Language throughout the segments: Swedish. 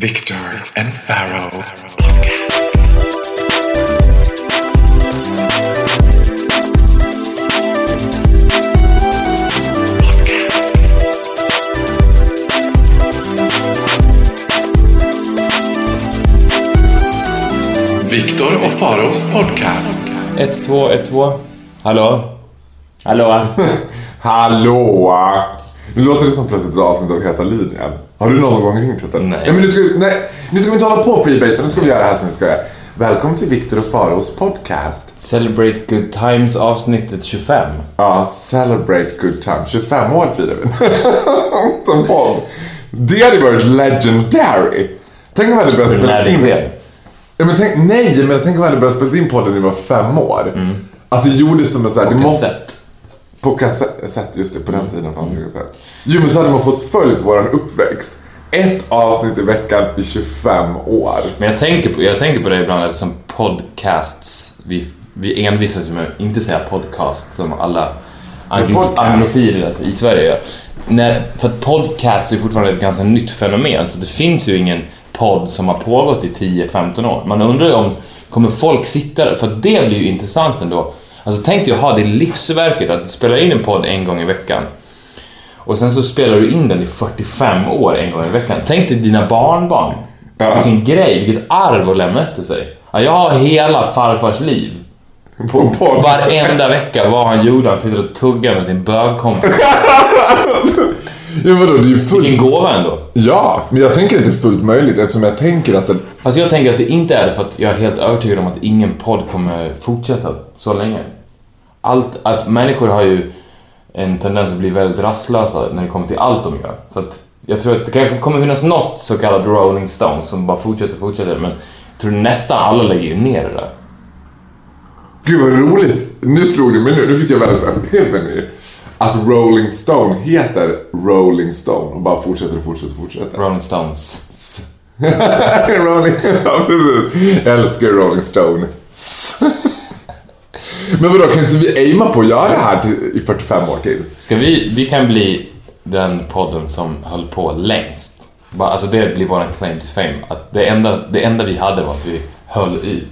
Victor and Pharaoh. Viktor och Faraos podcast. 1, 2, 1, 2. Hallå? Hallå? Hallå! Nu låter det som plötsligt ett avsnitt av Heta linjen. Har du någon gång ringt Heta Nej. nej men nu ska, vi- nej, nu ska vi inte hålla på freebase, nu ska vi göra det här som vi ska göra. Välkommen till Viktor och Faros podcast. Celebrate Good Times avsnittet 25. Ja, celebrate good time. 25 år firar vi Som podd. Det hade varit legendary. Tänk om vi hade börjat När spela det in... sker. Ja, men tänk, nej, men tänk om vi hade börjat spela in podden när vi var fem år. Att det gjordes som en sån här... det måste- Kassett. På kassett, just det, på den tiden fanns det kassett. Jo men så hade man fått följt våran uppväxt. Ett avsnitt i veckan i 25 år. Men jag tänker, på, jag tänker på det ibland eftersom podcasts, vi, vi envisas ju med att inte säga podcast som alla anglofiler i Sverige gör. När, för att podcast är fortfarande ett ganska nytt fenomen så det finns ju ingen podd som har pågått i 10-15 år. Man undrar ju om, kommer folk sitta där? För det blir ju intressant ändå. Alltså tänk dig att ha det livsverket att du spelar in en podd en gång i veckan. Och sen så spelar du in den i 45 år en gång i veckan. Tänk dig dina barnbarn. Vilken grej, vilket arv att lämna efter sig. Ja, jag har hela farfars liv. På. Varenda vecka, vad han gjorde, han sitter och tuggar med sin bögkompis. Ja vadå, det är ju fullt... Vilken gåva ändå. Ja, men jag tänker att det är fullt möjligt eftersom jag tänker att den... Fast jag tänker att det inte är det för att jag är helt övertygad om att ingen podd kommer fortsätta så länge. Allt, alltså, människor har ju en tendens att bli väldigt rastlösa när det kommer till allt de gör. Så att jag tror att det kanske kommer finnas något så kallat Rolling Stones som bara fortsätter och fortsätter. Men jag tror nästan alla lägger ju ner det där. Gud vad roligt! Nu slog det mig nu, nu fick jag världens epiphany. Att Rolling Stone heter Rolling Stone och bara fortsätter och fortsätter och fortsätter. Rolling Stones. Rolling... Ja, precis. Jag älskar Rolling Stone. Men vadå, kan inte vi aima på att göra det här till, i 45 år till? Ska vi, vi kan bli den podden som höll på längst. Bara, alltså det blir våran claim to fame. Att det, enda, det enda vi hade var att vi höll ut.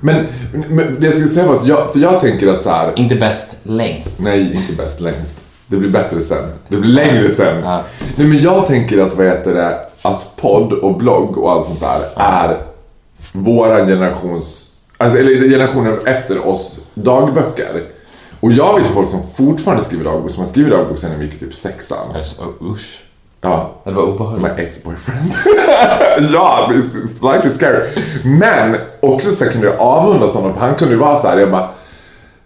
Men, men det jag skulle säga var att jag, för jag tänker att så här, Inte bäst, längst. nej, inte bäst längst. Det blir bättre sen. Det blir längre sen. Ja. Nej, men jag tänker att, vad heter det, att podd och blogg och allt sånt där är våran generations, alltså, eller generationen efter oss, dagböcker. Och jag vet ju folk som fortfarande skriver dagbok, som har skrivit dagbok sen de gick i typ sexan. Alltså, usch. Ja, Det var obehagligt. My ex-boyfriend. ja, det slightly scary. Men också så kunde jag avundas honom för han kunde ju vara så här. jag bara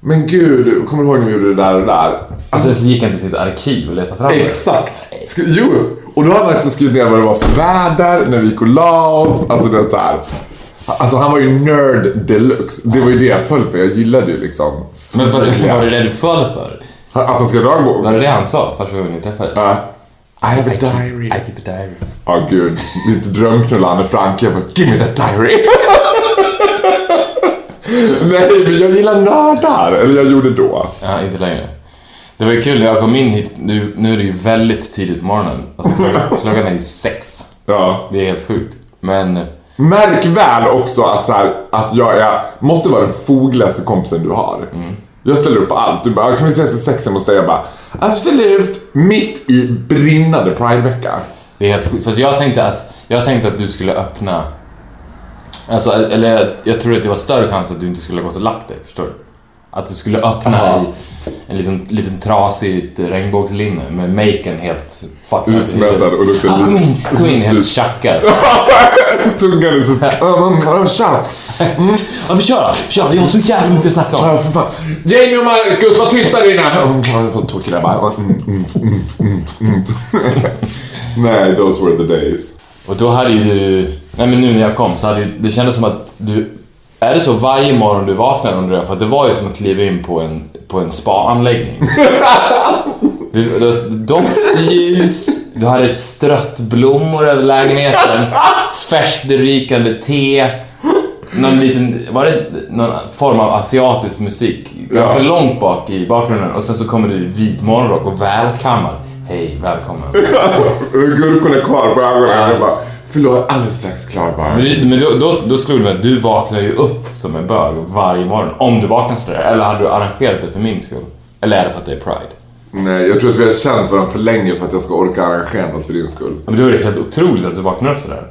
Men gud, kommer du ihåg när vi gjorde det där och det där? Alltså så gick han till sitt arkiv och letade fram det. Exakt! Sk- jo, och då hade han också skrivit ner vad det var för väder, när vi gick och la oss, alltså det här. Alltså han var ju nerd deluxe. Det var ju det jag föll för, jag gillade ju liksom. Men var, det- var det det du föll för? Att han skrev dagbok? Var det det han sa första gången ni träffades? Ja. I have a I keep, diary. I keep a diary. Ja gud, mitt drömknull Anne Frank. Jag bara, give me that diary. Nej, men jag gillar nördar. Eller jag gjorde då. Ja, inte längre. Det var ju kul när jag kom in hit. Nu, nu är det ju väldigt tidigt på morgonen. Alltså klockan, klockan är ju sex. Ja. Det är helt sjukt. Men Märk väl också att, så här, att jag är, måste vara den fogligaste kompisen du har. Jag ställer upp på allt. Du bara, kan vi ses vid sex hemma hos dig? Jag bara, absolut. Mitt i brinnande pridevecka. det är helt sjukt. Fast jag tänkte att, jag tänkte att du skulle öppna... Alltså, eller jag tror att det var större chans att du inte skulle ha gått och lagt dig. Förstår du? Att du skulle öppna i en liten, liten trasigt regnbågslinne med maken helt fucked. Utsmättad och luktar Ja, kom in, kom in helt tjackad. Tungan är så... Ja, men, Tja! Ja, vi kör då. Kör, vi har så jävla mycket att snacka om. Ja, för fan. Jamie och Marcus, var tysta där inne! Bara. Mm, mm, mm, mm, mm. Nej, those were the days. Och då hade ju du... Nej men nu när jag kom så hade ju, det kändes som att du... Är det så varje morgon du vaknar undrar jag? För att det var ju som att kliva in på en, på en spa-anläggning. Du, du, doftljus, du hade strött blommor över lägenheten, färskt rykande te, någon liten, var det någon form av asiatisk musik? Ganska Ja. långt bak i bakgrunden och sen så kommer du i vit morgonrock och välkammad. Hej, välkommen. Gurkorna kvar på ögonen. Förlåt, alldeles strax klar bara. Men, men då, då, då slog det mig att du vaknar ju upp som en bög varje morgon. Om du vaknar sådär. Eller hade du arrangerat det för min skull? Eller är det för att det är Pride? Nej, jag tror att vi har känt varandra för länge för att jag ska orka arrangera något för din skull. Men då är det helt otroligt att du vaknar upp sådär.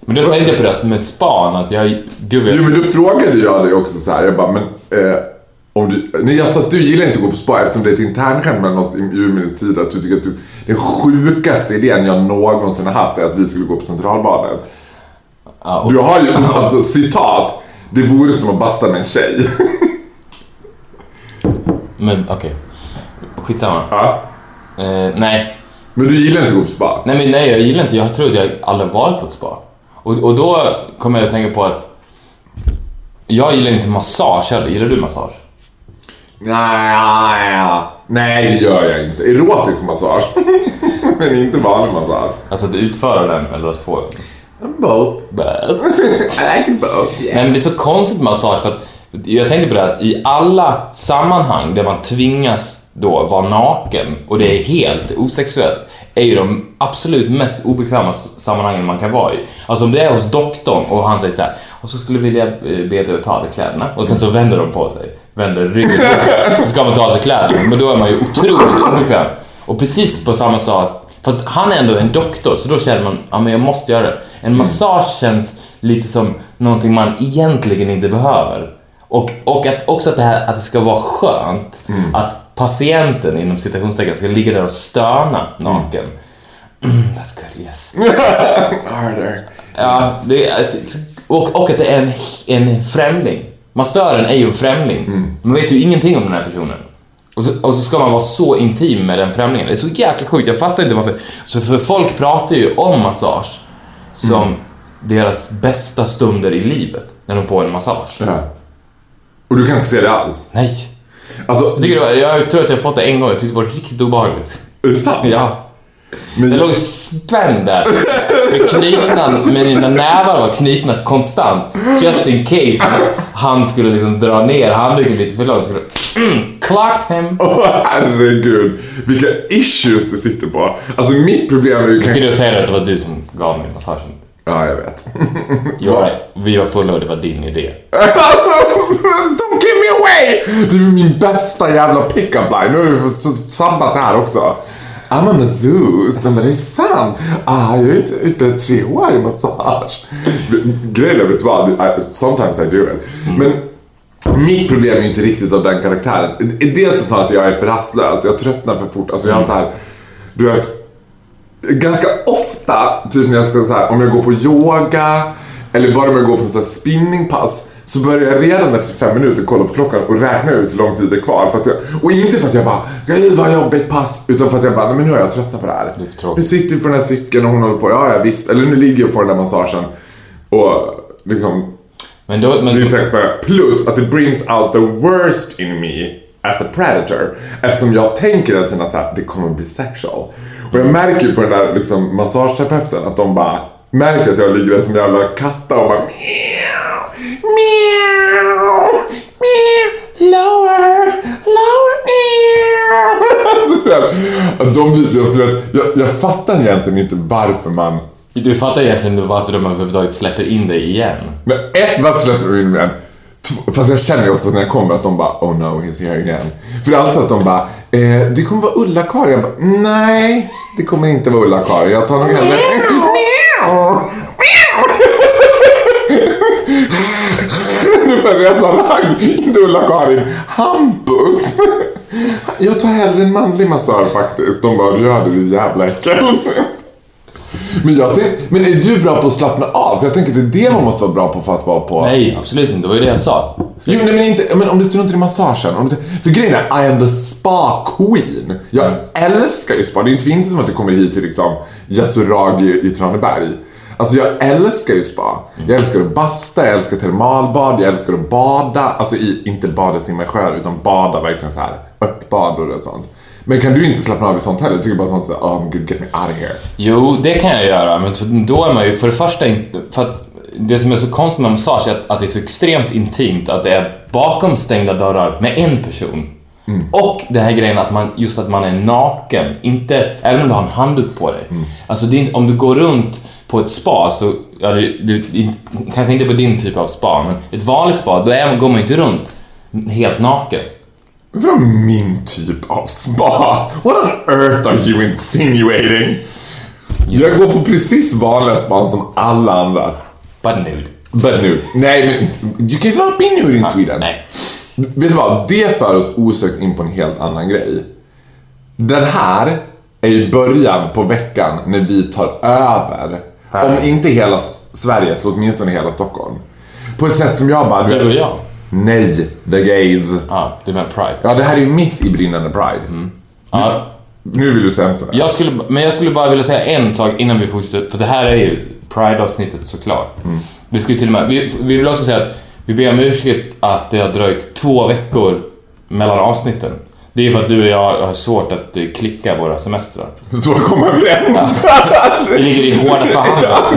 Men då tänkte jag på det med span, att jag... Gud, Jo jag, men då frågade jag dig också så här. jag bara men... Eh, om du, nej, jag sa att du gillar inte att gå på spa eftersom det är ett internskämt mellan oss i urminnes tid. Att du tycker att du, den sjukaste idén jag någonsin har haft är att vi skulle gå på Centralbadet. och, Du har ju, alltså citat. Det vore som att basta med en tjej. men okej. Skitsamma. Ja. Eh, nej. Men du gillar inte att gå på spa? Nej, men nej, jag gillar inte. Jag tror att jag aldrig varit på ett spa. Och, och då kommer jag att tänka på att jag gillar inte massage heller. Gillar du massage? Nej, nej det gör jag inte. Erotisk massage. men inte vanlig massage. Alltså att utföra den eller att få Both. Bad. I like both. Nej men det är så konstigt med massage för att jag tänkte på det att i alla sammanhang där man tvingas då vara naken och det är helt osexuellt är ju de absolut mest obekväma sammanhangen man kan vara i. Alltså om det är hos doktorn och han säger så här och så skulle jag vilja eh, be dig att ta av dig kläderna och sen så vänder de på sig, vänder ryggen så ska man ta av sig kläderna men då är man ju otroligt obekväm. Och precis på samma sak, fast han är ändå en doktor så då känner man ja men jag måste göra det. En massage känns lite som någonting man egentligen inte behöver. Och, och att, också att det, här, att det ska vara skönt att patienten inom citationstecken ska ligga där och stöna naken. Mm, that's good, yes. Harder. Ja, det och, och att det är en, en främling. Massören är ju en främling. Man vet ju ingenting om den här personen. Och så, och så ska man vara så intim med den främlingen. Det är så jäkla sjukt, jag fattar inte varför. Så för folk pratar ju om massage som deras bästa stunder i livet. När de får en massage. Ja. Och du kan inte se det alls? Nej. Alltså, Jag, tycker det var, jag tror att jag fått det en gång, jag tyckte det var riktigt obehagligt. är det sant? Ja. Men Jag jag, låg spänd där. Med knutna, med mina nävar var knutna konstant. Just in case han skulle liksom dra ner handduken lite för långt. Skulle, mm, clocked him. Åh herregud, vilka issues du sitter på. Alltså mitt problem är ju... Nu ska du säga att det var du som gav mig massagen. Ja, jag vet. You're right. Vi var fulla och det var din idé. Don't give me away! Du är min bästa jävla pick-up line. Nu har du sabbat det här också. I'm a masseuse. Nej men det är sant. Ah, jag är ute- ute tre år i massage. Grejen vet du vad? I- Sometimes I do it. Men mitt problem är ju inte riktigt av den karaktären. Dels så tar att jag är för rastlös. Jag tröttnar för fort. Alltså jag har så här... Du vet, ganska ofta, typ när jag ska så här, om jag går på yoga eller bara om jag går på så här spinningpass så börjar jag redan efter fem minuter kolla på klockan och räkna ut hur lång tid det är kvar. För att jag, och inte för att jag bara, gud vad jobbigt pass, utan för att jag bara, nej men nu har jag tröttnat på det här. tråkigt. Nu sitter vi på den här cykeln och hon håller på, ja ja visst, eller nu ligger jag och får den där massagen. Och liksom, Men då... det är Men, plus att det brings out the worst in me as a predator. Eftersom jag tänker hela tiden att så här, det kommer bli sexual. Och jag märker ju på den där liksom, massageterapeuten att de bara märker att jag ligger där som en jävla katta och bara meow, meow, lower, lower, meow. De blir, vet, jag, jag fattar egentligen inte varför man du fattar egentligen inte varför de överhuvudtaget släpper in dig igen. Men ett, varför släpper de in mig igen? Fast jag känner ju ofta när jag kommer att de bara Oh no, he's here again. För det är alltid att de bara eh, Det kommer vara Ulla-Karin. Jag bara Nej, det kommer inte vara Ulla-Karin. Jag tar nog hellre Så ragg. Inte Ulla-Karin. Hampus. Jag tar hellre en manlig massör faktiskt. De bara, du gör det jävla äckel. Men, jag tänk, men är du bra på att slappna av? För jag tänker att det är det man måste vara bra på för att vara på... Nej, absolut inte. Det var ju det jag sa. Jo, nej, men, inte, men om det struntar i massagen. Om det, för grejen är, I am the spa queen. Jag älskar ju spa. Det är inte, inte som att jag kommer hit till liksom Yasuragi i Traneberg. Alltså jag älskar ju spa. Jag älskar att basta, jag älskar termalbad, jag älskar att bada. Alltså i, inte bada simma i sjöar, utan bada verkligen så här örtbad och sånt. Men kan du inte slappna av i sånt heller? Du tycker bara sånt såhär, oh gud, get me out of here. Jo, det kan jag göra, men då är man ju för det första inte... För att det som är så konstigt med massage är att, att det är så extremt intimt, att det är bakom stängda dörrar med en person. Och det här grejen att man, just att man är naken, inte, även om du har en handduk på dig. Alltså det är inte, om du går runt på ett spa så, ja, det, det, kanske inte på din typ av spa, men ett vanligt spa, då är, går man ju inte runt helt naken. Vadå min typ av spa? What on earth are you insinuating? Jag går på precis vanliga span som alla andra. But nude. But nu, nej men you cannot be nude in Sweden. Nej. Vet du vad? Det för oss osökt in på en helt annan grej. Den här är ju början på veckan när vi tar över. Här. Om inte hela Sverige så åtminstone hela Stockholm. På ett sätt som jag bara... Du och jag. Nej, the gays. Ja, du menar Pride. Ja, det här är ju mitt i brinnande Pride. Ja, Nu vill du det. jag skulle, men jag skulle bara vilja säga en sak innan vi fortsätter, för det här är ju Pride-avsnittet såklart. Vi ska ju till och med, vi, vi vill också säga att vi ber om ursäkt att det har dröjt två veckor mellan avsnitten. Det är för att du och jag har svårt att eh, klicka våra semestrar. Svårt att komma överens. Vi ligger i hårda förhandlingar.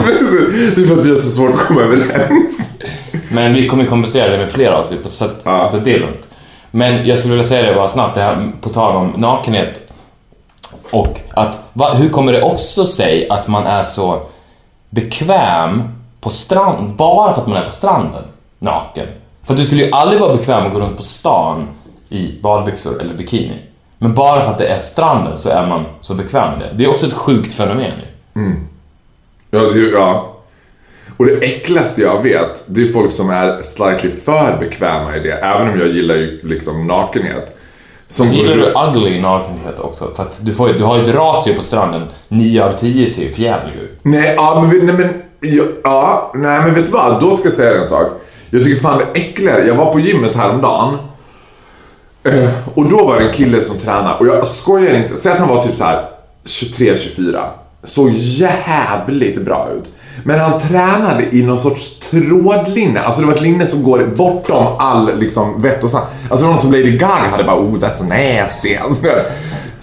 Det är för att vi har så svårt att komma överens. Men vi kommer kompensera det med fler avsnitt, så, att, Ja. så att det är lugnt. Men jag skulle vilja säga det bara snabbt, det här på tal om nakenhet. Och att, va, hur kommer det också sig att man är så bekväm på strand, bara för att man är på stranden, naken? För du skulle ju aldrig vara bekväm att gå runt på stan i badbyxor eller bikini. Men bara för att det är stranden så är man så bekväm med det. Det är också ett sjukt fenomen ju. Ja, det, ja. Och det äckligaste jag vet, det är folk som är slightly för bekväma i det. Även om jag gillar ju liksom nakenhet. Som gillar du ugly nakenhet också? För att du, får, du har ju ett ratio på stranden, 9 av 10 ser ju förjävlig ut. Nej, ja, men, nej, men, ja, ja, nej, men vet du vad? Då ska jag säga en sak. Jag tycker fan det är äckligare. Jag var på gymmet häromdagen. Eh, och då var det en kille som tränade. Och jag skojar inte. Säg att han var typ så här 23-24. Så jävligt bra ut. Men han tränade i någon sorts trådlinne. Alltså det var ett linne som går bortom all liksom vett och sant. Alltså någon som Lady Gaga hade bara oh that's nasty. Alltså,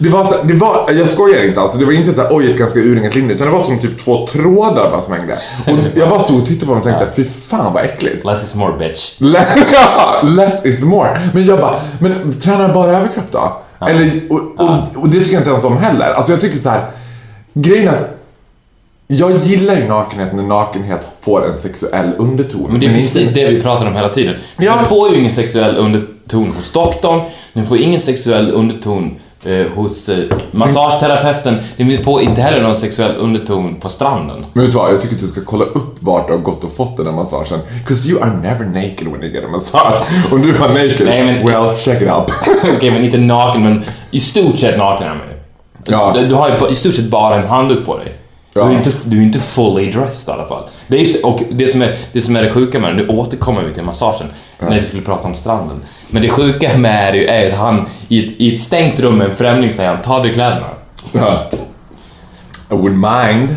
det var så, det var, jag skojar inte alltså. Det var inte så här, oj ett ganska urringat linne. Utan det var som typ två trådar bara som hängde. Och jag bara stod och tittade på dem och tänkte fy fan vad äckligt. Less is more bitch. Less is more. Men jag bara, men tränar bara överkropp då? Eller, och, och, och det tycker jag inte ens om heller. Alltså jag tycker så här. Grejen är att jag gillar ju nakenhet när nakenhet får en sexuell underton. Men det är precis inte- det vi pratar om hela tiden. Ja. Du får ju ingen sexuell underton hos doktorn, du får ingen sexuell underton eh, hos eh, massageterapeuten, du får inte heller någon sexuell underton på stranden. Men vet du vad, jag tycker att du ska kolla upp vart du har gått och fått den här massagen. 'Cause you are never naked when you get a massage. Om du var naked, Nej, men- well, check it up. Okej, men inte naken, men i stort sett naken är man ju. Ja. Du, du har ju i stort sett bara en handduk på dig. Du, Ja. är inte, du är inte fully dressed i alla fall. Det är, ju och det som, är, det som är det sjuka med det, nu återkommer vi till massagen, när vi skulle prata om stranden. Men det sjuka med det ju är att han i ett, i ett stängt rum med en främling säger han, ta av dig kläderna. Ja. I wouldn't mind.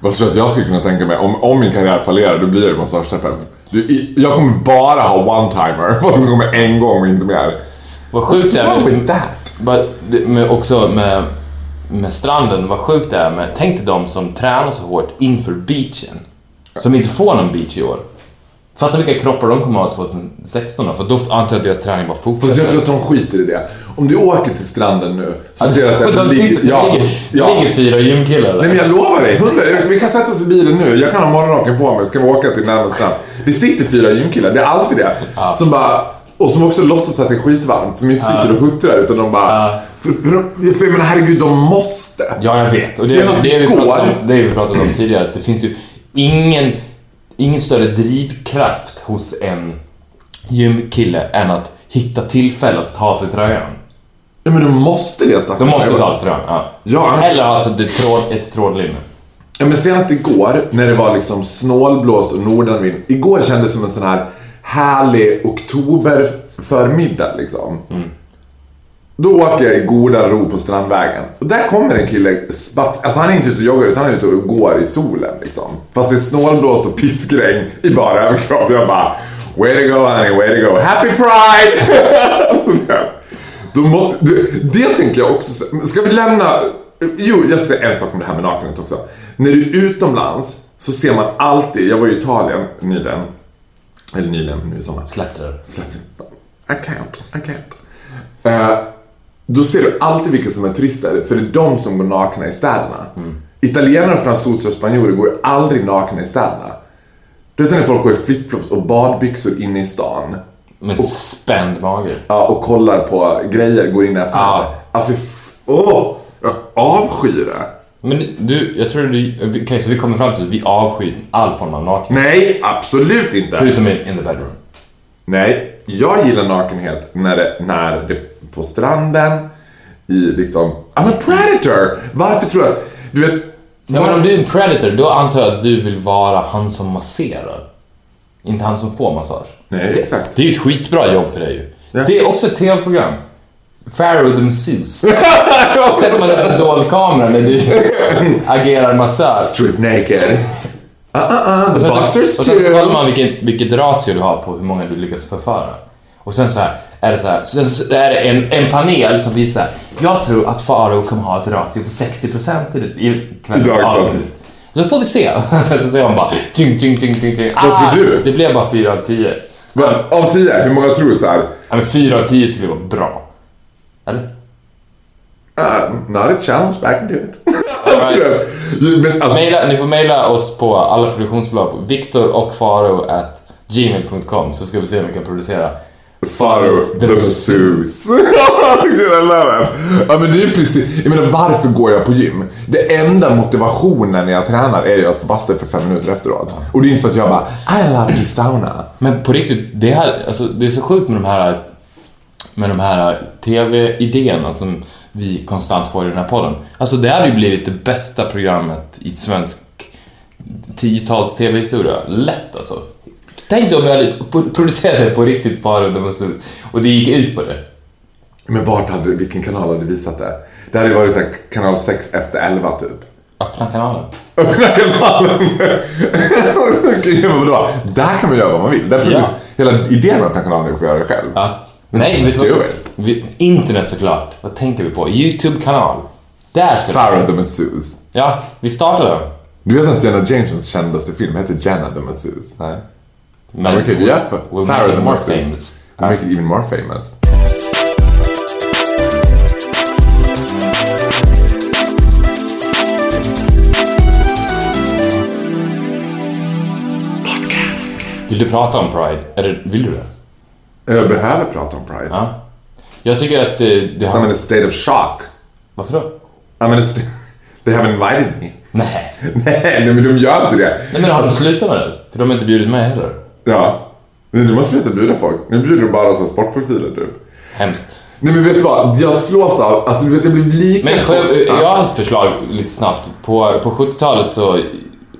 Varför tror du att jag skulle kunna tänka mig, om, om min karriär fallerar, då blir jag massageterapeut. Du, i- Jag kommer bara ha one-timer. Folk som kommer en gång och inte mer. Vad sjukt What's det wrong är with that? but, med, också med, med stranden, vad sjukt det är med, tänk dig de som tränar så hårt inför beachen. Som inte får någon beach i år. Fatta vilka kroppar de kommer att ha 2016 då, för då antar jag att deras träning bara Fast fortsätter. jag tror att de skiter i det. Om du åker till stranden nu så ser du att det de ligger... sitter, Ja, ligger, ja. ligger fyra gymkillar där. Nej men jag lovar dig, hundra, vi kan sätta oss i bilen nu. Jag kan ha morgonrocken på mig, ska vi åka till närmaste strand. Det sitter fyra gymkillar, det är alltid det. Som bara, och som också låtsas att det är skitvarmt, som inte sitter och huttrar utan de bara... Ja. För, jag menar herregud, de måste. Ja, jag vet. Och det, Senast det, vi igår- pratat om, det vi pratat om tidigare, att det finns ju ingen, ingen större drivkraft hos en gymkille än att hitta tillfälle att ta av sig tröjan. Ja men de måste det stackarna. De måste ta av sig tröjan, ja. Ja. Eller alltså det tråd, ett trådlinne. Ja men senast igår när det var liksom snålblåst och nordanvind. Igår kändes som en sån här härlig oktoberförmiddag liksom. Då åker jag i goda ro på Strandvägen. Och där kommer en kille spats... Alltså han är inte ute och joggar utan han är ute och går i solen liksom. Fast det är snålblåst och piskregn i bara överkropp. Jag bara... Way to go honey, way to go. Happy Pride! Då må, det, det tänker jag också. Ska vi lämna... Jo, jag säger en sak om det här med nakenhet också. När du är utomlands så ser man alltid... Jag var i Italien nyligen. Eller nyligen, nu i sommar. Släppte det. Släpp I can't, I can't. Eh, då ser du alltid vilka som är turister, för det är de som går nakna i städerna. Italienare, fransoser och spanjorer går ju aldrig nakna i städerna. Du vet när folk går i flipflops och badbyxor inne i stan. Med spänd mage. Ja, och kollar på grejer, går in i affärer. Ja. Alltså, åh! Jag avskyr det. Men du, jag tror du... Så vi kommer fram till att vi avskyr all form av nakenhet. Nej, absolut inte. Förutom in in the bedroom. Nej, jag gillar nakenhet när det, när det på stranden, i liksom... I'm a predator! Varför tror jag... Du vet... Ja, men om du är en predator, då antar jag att du vill vara han som masserar. Inte han som får massage. Nej, exakt. Det är ju ett skitbra jobb för dig ju. Ja. Det är också ett tv-program. Pharaoh the Masseuse. Sätter man upp en dold kamera när du agerar massör. Strip naked. Uh, uh, uh, Och the boxers så, och sen så too. kollar man vilket, vilket ratio du har på hur många du lyckas förföra. Och sen så här, är det så här, så är det en, en panel som visar jag tror att Farao kommer ha ett ratio på 60% i, i I avsnitt. Så får vi se. Så säger man bara tjing, tjing, tjing, tjing, tjing. Vad tror du? Det blev bara 4 av 10. Men, av tio, hur många tror så här? Ja, men 4 av 10 skulle vara bra. Eller? Uh, not a challenge, back and do it. Alright. Men alltså, Maila, ni får mejla oss på alla produktionsbolag Viktor och Faro at gmail.com så ska vi se om vi kan producera Faro the masseuse. I love it. Ja men det är precis, jag menar varför går jag på gym? Det enda motivationen när jag tränar är ju att få basta för fem minuter efteråt. Och det är inte för att jag bara, I love to sauna. Men på riktigt, det, här, alltså, det är så sjukt med de här, med de här TV-idéerna som vi konstant får i den här podden. Alltså det hade ju blivit det bästa programmet i svensk tiotals TV-historia. Lätt alltså. Tänk dig om vi hade pro- producerat det på riktigt bara och det gick ut på det. Men vart hade, vilken kanal hade visat det? Det hade ju varit så här, kanal 6 efter 11 typ. Öppna kanalen. Öppna kanalen! Men vadå? Där kan man göra vad man vill. Där Ja. Hela idén med öppna kanalen är att få göra det själv. Ja. Nej, vet du vad? Vi, internet såklart. Vad tänker vi på? YouTube-kanal. Där ska Farah the Masseuse. Ja, vi startar då. Du vet att Jenna Jamesons kändaste film heter Jenna the Masseuse? Nej. Men okej, vi gör för we'll Farah make the famous. We'll make it even more famous. Vill du prata om Pride? Eller vill du det? Jag behöver prata om Pride. Ja. Jag tycker att det, det I'm in har... a state of shock. Varför då? I'm in a st- They haven't invited me. Nej. nej, nej, men de gör inte det. Nej men har de slutat med det? För de har inte bjudit med heller. Ja. Men du måste sluta bjuda folk. Nu bjuder de bara så sportprofiler typ. Hemskt. Nej men vet du vad? Jag slås av, alltså du vet jag blir lika... Men själv, Ja. jag har ett förslag lite snabbt. På, på 70-talet så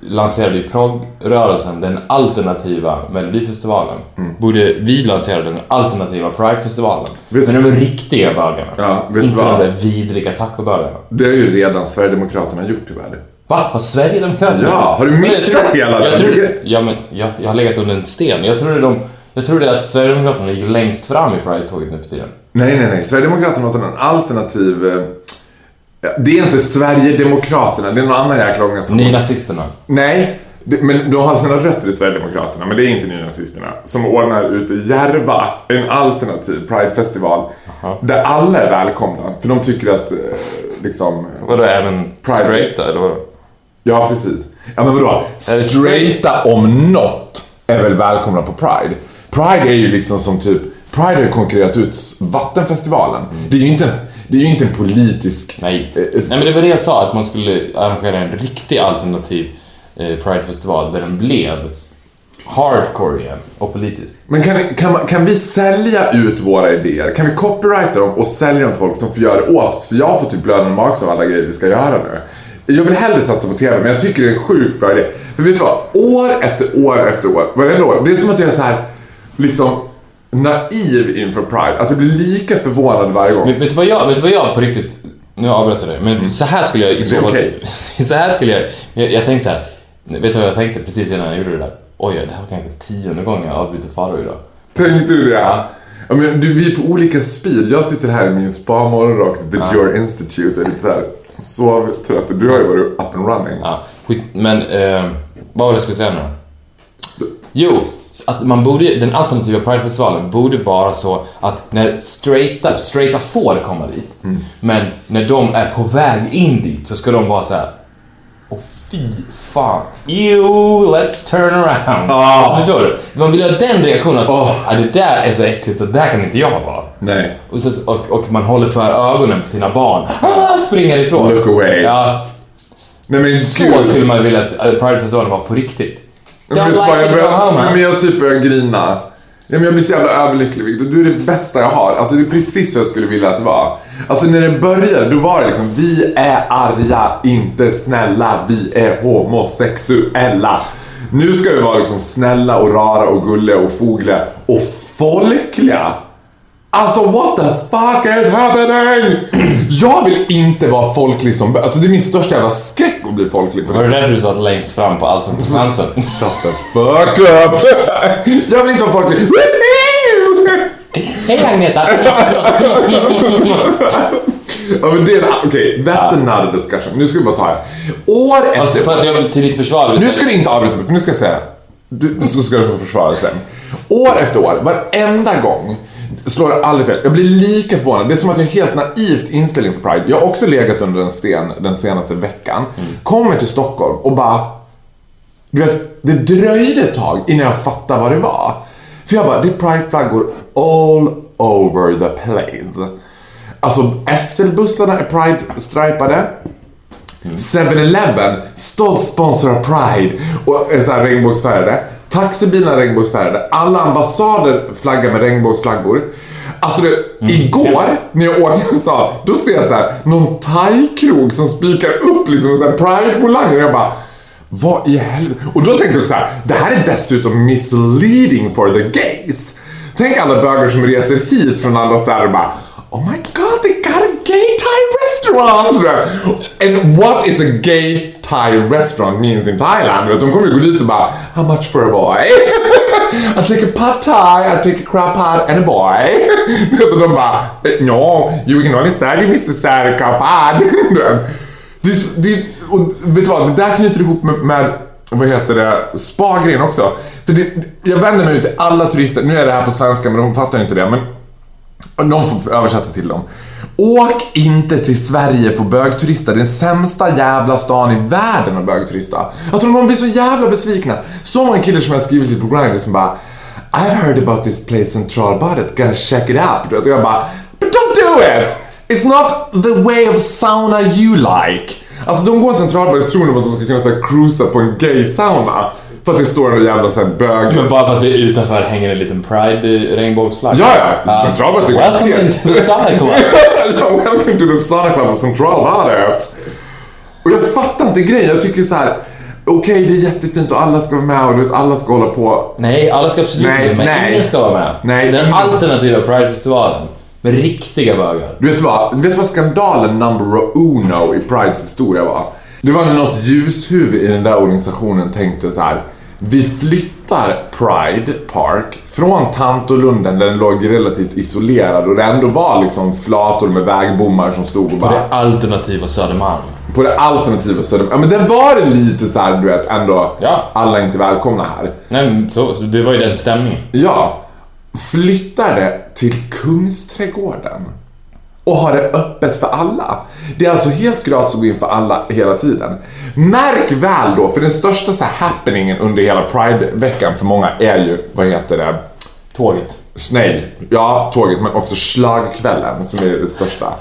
lanserade ju proggrörelsen den alternativa Melodifestivalen. Borde vi lansera den alternativa Pridefestivalen. Men du- de riktiga bögarna. Ja, vet du Inte de där vidriga tacobögarna. Det har ju redan Sverigedemokraterna gjort tyvärr. Va? Har Sverigedemokraterna? Ja, har du jag missat tror- hela jag den? tror, Ja, men jag, jag har legat under en sten. Jag trodde, de, jag trodde att Sverigedemokraterna gick längst fram i Pride-tåget nu för tiden. Nej, nej, nej. Sverigedemokraterna har en alternativ... eh, Det är inte Sverigedemokraterna, det är någon annan jäkla organisation. Nynazisterna. Nej, det, men de har sina rötter i Sverigedemokraterna, men det är inte nynazisterna. Som ordnar ute i Järva en alternativ Pride-festival. Där alla är välkomna, för de tycker att eh, liksom... Vadå, även Pride. straighta? Eller vadå? Ja, precis. Ja, men vadå? Straighta om något är väl välkomna på Pride? Pride är ju liksom som typ... Pride har ju konkurrerat ut Vattenfestivalen. Det är ju inte det är ju inte en politisk... Nej. eh, Nej, men det var det jag sa, att man skulle arrangera en riktig alternativ eh, Pride-festival där den blev hardcore igen och politisk. Men kan, kan, kan vi sälja ut våra idéer? Kan vi copyrighta dem och sälja dem till folk som får göra det åt oss? För jag får typ blödande mage av alla grejer vi ska göra nu. Jag vill hellre satsa på TV, men jag tycker det är en sjukt bra idé. För vet du vad? År efter år efter år, varenda år. Det är som att jag är så här, liksom naiv inför Pride. Att jag blir lika förvånad varje gång. Men vet du vad jag, vet du vad jag på riktigt... Nu avbröt jag dig, men så här skulle jag i så Mm. Det är fall... okej. så här skulle jag... Jag, jag tänkte så här. Vet du vad jag tänkte precis innan jag gjorde det där? Oj, det här var kanske tionde gången jag avbryter Faro idag. Tänkte du det? Ja. Ja, men du, vi är på olika speed. Jag sitter här i min spa-morgonrock, The Dior Institute, och lite så här sovtrött. Och du har ju varit up and running. Ja, skit, men eh, vad var det jag skulle säga nu? Jo, att man borde, den alternativa Pride-festivalen borde vara så att när straighta, straighta får komma dit, Mm. men när de är på väg in dit så ska de vara så här. Och fy fan. You, let's turn around. Ah. Förstår du? Man vill ha den reaktionen att Oh. ah, det där är så äckligt så där kan inte jag vara. Nej. Och, så, och, och man håller för ögonen på sina barn. Ah, springer ifrån. Look away. Ja, Nej men så gud. skulle man vilja att eh, Pridefestivalen var på riktigt. Men, Don't vet like jag, it, go börjar, nej, men jag typ börjar grina. Ja, men jag blir så jävla överlycklig Victor. Du är det bästa jag har. Alltså det är precis så jag skulle vilja att det var. Alltså när det började, då var det liksom vi är arga, inte snälla, vi är homosexuella. Nu ska vi vara liksom snälla och rara och gulliga och fogliga och folkliga. Alltså what the fuck is happening? Jag vill inte vara folklig som Alltså det är min största jävla skräck att bli folklig. på Var det därför du satt längst fram på Allsång på Skansen? Shut the fuck up! Jag vill inte vara folklig. Hej Agneta! Ja, men det är en- Okej, that's another discussion. Nu ska vi bara ta det. År Fast, efter... fast jag vill till ditt försvar Nu ska du inte avbryta mig, för nu ska jag säga. Du, du ska du få försvara sen. År efter år, varenda gång slår aldrig fel. Jag blir lika förvånad. Det är som att jag har helt naivt inställning för Pride. Jag har också legat under en sten den senaste veckan. Kommer till Stockholm och bara... Du vet, det dröjde ett tag innan jag fattade vad det var. För jag bara, det är Pride-flaggor all over the place. Alltså SL-bussarna är Pride-stripade. 7-Eleven, stolt sponsor av Pride och är så här regnbågsfärgade. Taxibilarna är regnbågsfärgade. Alla ambassader flaggar med regnbågsflaggor. Alltså det, igår när jag åkte en stad, då ser jag så här någon thai-krog som spikar upp liksom så här Pride-volanger och jag bara vad i helvete? Och då tänkte jag så här, det här är dessutom misleading for the gays. Tänk alla bögar som reser hit från andra städer och bara Oh my god, they got restaurant! And what is a gay Thai restaurant means in Thailand? Vet, De kommer ju gå dit och bara How much for a boy? I take a pad thai, I take a crab pot and a boy. Vet, Och de bara eh, No, you can only sell Mr. Sarika pad. Det, det, och vet du vad, det där knyter ihop med, med vad heter det, spa-grejen också. För det, jag vänder mig ut till alla turister, nu är det här på svenska men de fattar ju inte det. Men någon får översätta till dem. Åk inte till Sverige för bögturista. Det är den sämsta jävla stan i världen att bögturista. Alltså de blir så jävla besvikna. Så många killar som jag skrivit till på Grindr som bara I've heard about this place Centralbadet, gonna check it out. Du vet, Och jag bara But don't do it! It's not the way of sauna you like. Alltså de går till Centralbadet och tror nog att de ska kunna så här, cruisa på en gay sauna. För att det står en jävla så här, bög... Men bara för att det utanför hänger en liten Pride-regnbågsflagga. Ja, ja. Centralbadet är Welcome kvarter. into the Sauna Club. Welcome to the Sonic Club Centralbadet. Och jag fattar inte grejen. Jag tycker så här. Okej, det är jättefint och alla ska vara med och du vet, alla ska hålla på. Nej, alla ska absolut Nej, inte nej. Ingen ska vara med. Nej, Den alternativa Pride-festivalen. Med riktiga bögar. Du vet vad, vet vad skandalen number uno i Prides historia var? Det var när något ljushuvud i den där organisationen tänkte så här. Vi flyttar Pride Park från Tantolunden där den låg relativt isolerad och det ändå var liksom flator med vägbommar som stod och På bara... det alternativa Södermalm. På det alternativa Söder... Ja men det var det lite så här, du vet, ändå. Ja. Alla är inte välkomna här. Nej, men så, så det var ju den stämningen. Ja. Flyttar det till Kungsträdgården. Och har det öppet för alla. Det är alltså helt gratis att gå in för alla hela tiden. Märk väl då, för den största så här happeningen under hela Pride-veckan för många är ju, vad heter det? Tåget. Nej, ja tåget men också slagkvällen som är det största.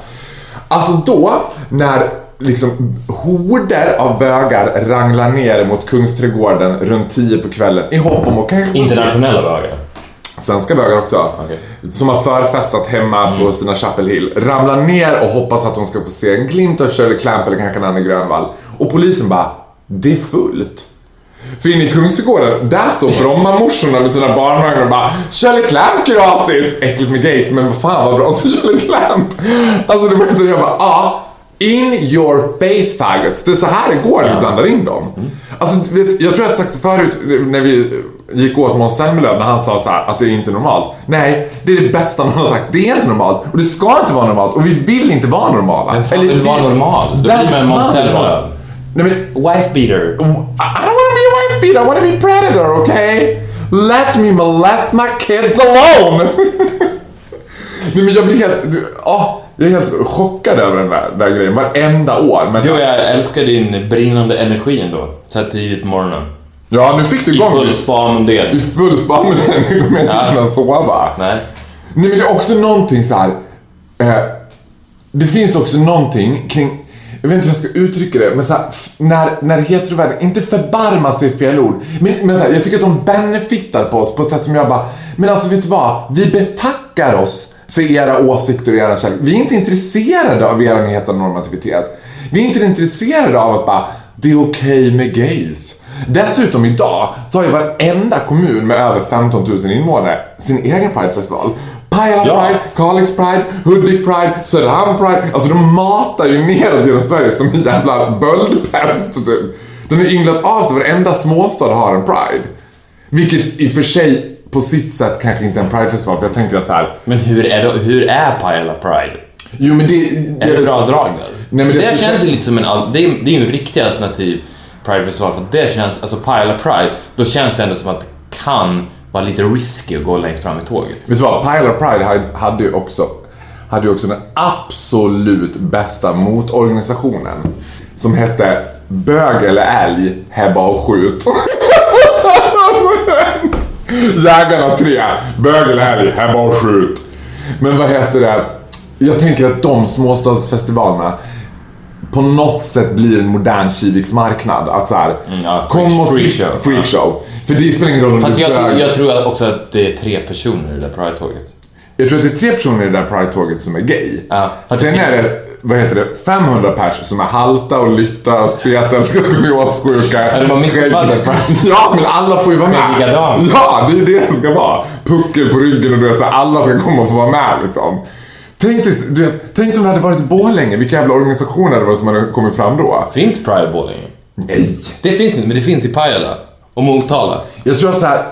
Alltså då, när liksom horder av bögar ranglar ner mot Kungsträdgården runt 10 på kvällen i hopp om att kanske Internationella bögar. Svenska bögar också. Okej. Som har förfestat hemma på sina Chapel Hill. Ramlar ner och hoppas att de ska få se en glimt av Shirley Clamp eller kanske Nanne Grönvall. Och polisen bara, det är fullt. För inne i Kungsträdgården, där står Brommamorsorna med sina barnvagnar och bara Shirley Clamp gratis! Äckligt med gays, men vad fan vad bra så Shirley Clamp. Alltså det var så jag bara, ja. In your face faggots. Det är så här det går när du blandar in dem. Alltså, du vet, jag tror jag har sagt det förut när vi gick åt Måns Zelmerlöw när han sa så här att det är inte normalt. Nej, det är det bästa någon har sagt. Det är inte normalt och det ska inte vara normalt och vi vill inte vara normala. Vem fan Eller vill vi- vara normal? Då blir man Måns Zelmerlöw. Nej men Wife beater. I don't want to be a wife beater. I want to be a predator. Okay? Let me molest my kids alone. Nej men jag blir helt... Du, ah, Jag är helt chockad över den där, där grejen varenda år. Men, Du jag älskar din brinnande energi ändå. Så här tidigt på morgonen. Ja, nu fick du I igång full det. spanmodell. I full span med den. Nu kommer jag inte Ja. kunna sova. Nej. Nej men det är också någonting så här. Eh, det finns också någonting kring, jag vet inte hur jag ska uttrycka det, men så här, när, när heterovärlden, inte förbarmar sig fel ord, men, men så här, jag tycker att de benefitar på oss på ett sätt som jag bara, men alltså vet du vad? Vi betackar oss för era åsikter och era kärlek. Vi är inte intresserade av er heteronormativitet. Vi är inte intresserade av att bara, det är okej med gays. Dessutom idag så har ju varenda kommun med över 15 000 invånare sin egen Pridefestival. Pajala Ja. Pride, Kalix Pride, Hudik Pride, Söderhamn Pride. Alltså de matar ju ner genom Sverige som en jävla böldpest typ. De har ynglat av sig, varenda småstad har en Pride. Vilket i och för sig på sitt sätt kanske inte är en Pridefestival, för jag tänker att så här. Men hur är, det, hur är Pajala Pride? Jo men det... Är det bra drag där? Nej, men det det känns ju lite som en... Det det är ju en riktig alternativ Pride-festival för det känns... Alltså Pajala Pride, då känns det ändå som att det kan vara lite risky att gå längst fram i tåget. Vet du vad? Pile of Pride hade- hade ju också, hade ju också den absolut bästa motorganisationen. Som hette Bög eller älg, hebba och skjut. Jägarna 3, bög eller älg, hebba och skjut. Men vad heter det? Jag tänker att de småstadsfestivalerna på något sätt blir en modern Kiviks marknad. Att så här, Mm, ja, freak- kom och freakshow. freakshow. För det spelar ingen roll om Fast du jag, tror- jag tror också att det är tre personer i det där Pride-tåget. Jag tror att det är tre personer i det där Pride-tåget som är gay. Ja, Sen det är det, vad heter det, 500 pers som är halta och lytta, spetälska, skoliossjuka. Ja, de har missuppfattat. Ja, men alla får ju vara med. Ja, det är det det ska vara. Puckel på ryggen och du vet, alla ska komma och få vara med liksom. Tänk, dig, du vet, tänk om det hade varit Borlänge, vilka jävla organisationer det var som hade kommit fram då. Finns Pride Borlänge? Nej. Det finns inte, men det finns i Pajala. Och Motala. Jag tror att så här,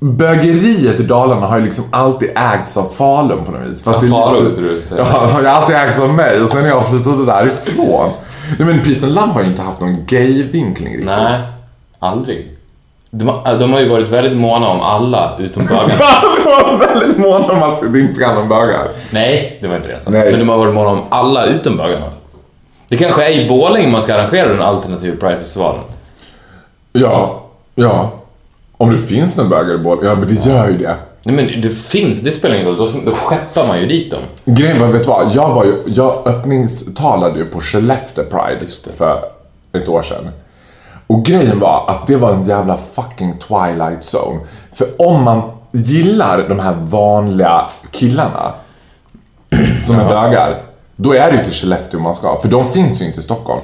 bögeriet i Dalarna har ju liksom alltid ägts av Falun på något vis. För att Ja, Falun, lite- du? Ja, har ju alltid ägts av mig och sen är jag flyttade därifrån. Nej men Peace and Love har ju inte haft någon gay-vinkling riktigt. Nej, aldrig. De, har- de har ju varit väldigt måna om alla utom bögarna. De var väldigt måna om att det inte ska handla om bögar. Nej, det var inte det jag sa. Men de har varit måna om alla utom bögarna. Det kanske är i Borlänge man ska arrangera den alternativa Pride-festivalen. Ja, ja. Om det finns någon bögar i Borlänge, ja men det gör ju det. Nej men det finns, det spelar ingen roll. Då, då skeppar man ju dit dem. Grejen var, vet du vad? Jag var ju, jag öppningstalade ju på Skellefteå Pride för ett år sedan. Och grejen var att det var en jävla fucking twilight zone. För om man gillar de här vanliga killarna som är bögar, då är det ju till Skellefteå man ska. För de finns ju inte i Stockholm.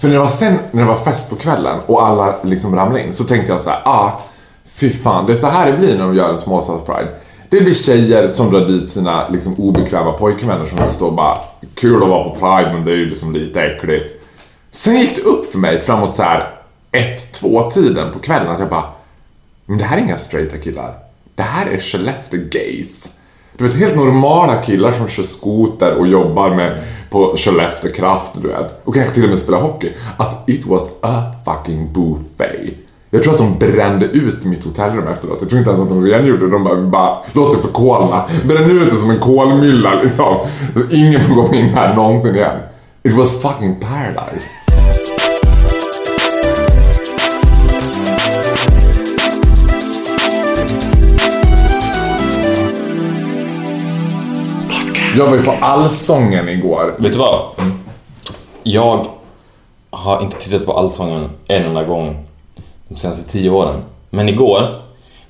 För när det var sen, när det var fest på kvällen och alla liksom ramlade in, så tänkte jag så här, ah, fy fan, det är så här det blir när de gör en småstadspride. Det blir tjejer som drar dit sina liksom, obekväma pojkvänner som står och bara, kul att vara på pride men det är ju liksom lite äckligt. Sen gick det upp för mig framåt så här ett, två tiden på kvällen att jag bara, men det här är inga straighta killar. Det här är Skellefteå gays. Du vet, helt normala killar som kör skoter och jobbar med på Skellefteå Kraft, du vet. Och kanske till och med spelar hockey. Alltså, it was a fucking buffet. Jag tror att de brände ut mitt hotellrum efteråt. Jag tror inte ens att de rengjorde det. De bara, bara låt det förkolna. Bränn ut det som en kolmylla liksom. Ingen får komma in här någonsin igen. It was fucking paradise. Jag var ju på Allsången igår. Vet du vad? Jag har inte tittat på Allsången en enda gång de senaste tio åren. Men igår,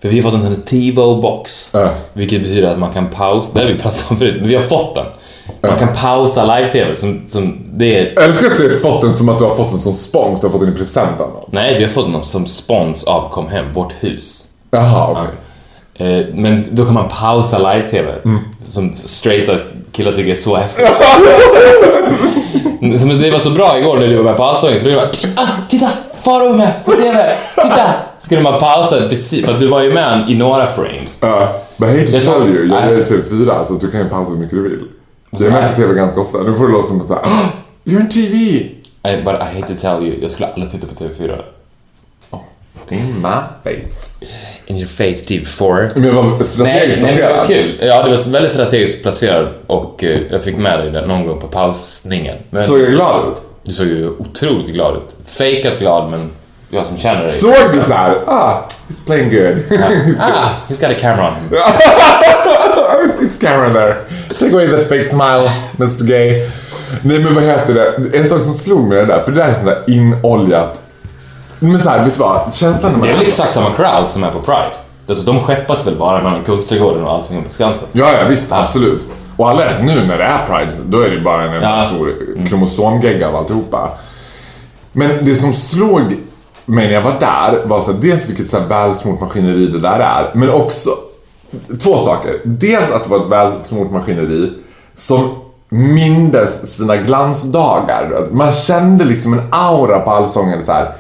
för vi har fått en sån TiVo-box. Ja. Vilket betyder att man kan pausa, det har vi pratat om förut, men vi har fått den. Man kan pausa live-tv som, som det är... Jag älskar att du har fått den som att du har fått den som spons, du har fått den i present av någon. Nej, vi har fått den som spons av Kom Hem, vårt hus. Jaha, okej. Eh, Men då kan man pausa live-tv. Som straighta killar tycker är så häftigt. Som det var så bra igår när du var med på Allsången för du var ah, titta! Faro är med på TV! Titta! Så kunde man pausa precis, för du var ju med i några frames. Uh, but I hate to tell you, jag är TV4 så att du kan ju pausa hur mycket du vill. Jag är Så med på TV ganska ofta. Nu får det låta som att såhär, oh, you're on TV! I, but I hate to tell you, jag skulle aldrig titta på TV4. In my face. In your face TV4. Men var Nej, strategiskt nej, men det var placerad. kul. Ja, det var väldigt strategiskt placerad och eh, jag fick med dig den någon gång på pausningen. Men Såg jag glad ut? du såg ju otroligt glad ut. Fejkat glad, men jag som känner dig. Såg du så här? Ah, he's playing good. Ah, he's got a camera on him. It's Cameron there. Take away the fake smile, Mr Gay. Nej men vad heter det? En sak som slog mig det där, för det där är sånt där inoljat. Men så här, vet du vad? Känslan när man... Det är väl exakt samma crowd som är på Pride? Alltså, de skeppas väl bara mellan Kungsträdgården och allting på Skansen? Ja, ja visst, absolut. Och alla är nu när det är Pride, då är det bara en enda Ja. stor kromosomgegga av alltihopa. Men det som slog mig när jag var där var så här, dels vilket så här välsmort maskineri det där är, men också två saker. Dels att det var ett välsmort maskineri som mindes sina glansdagar. Man kände liksom en aura på allsången så här.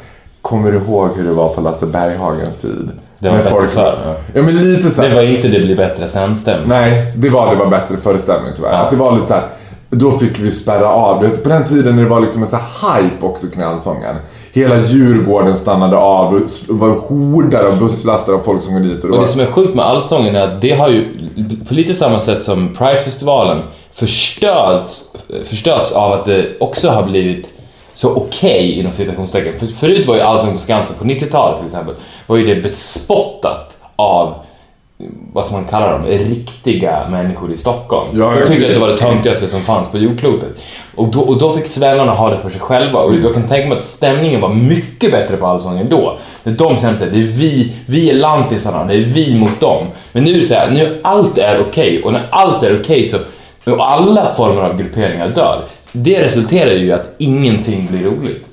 Kommer du ihåg hur det var på Lasse Berghagens tid? Det var När bättre förr, ja. Ja men lite så här. Det var inte Det blir bättre sen-stämning. Nej, det var det var bättre föreställning tyvärr. Ja. Att det var lite så här, då fick vi spärra av. Vet, På den tiden när det var liksom en sån här hype också kring allsången. Hela Djurgården stannade av, det var horder av busslaster av folk som går dit. Och det Och det som är sjukt med Allsången är att det har ju, på lite samma sätt som Pridefestivalen, förstörts, förstörts av att det också har blivit så okej inom citationstecken. För förut var ju Allsång på Skansen, på 90-talet till exempel, var ju det bespottat av vad ska man kalla dem, riktiga människor i Stockholm. Ja, de jag- tyckte att det var det töntigaste som fanns på jordklotet. Och då, och då fick svennarna ha det för sig själva. Och jag kan tänka mig att stämningen var mycket bättre på Allsången då. När de kände sig, det är vi, vi är lantisarna, det är vi mot dem. Men nu är det så här, nu allt är okej och när allt är okej så, och alla former av grupperingar dör. Det resulterar ju i att ingenting blir roligt.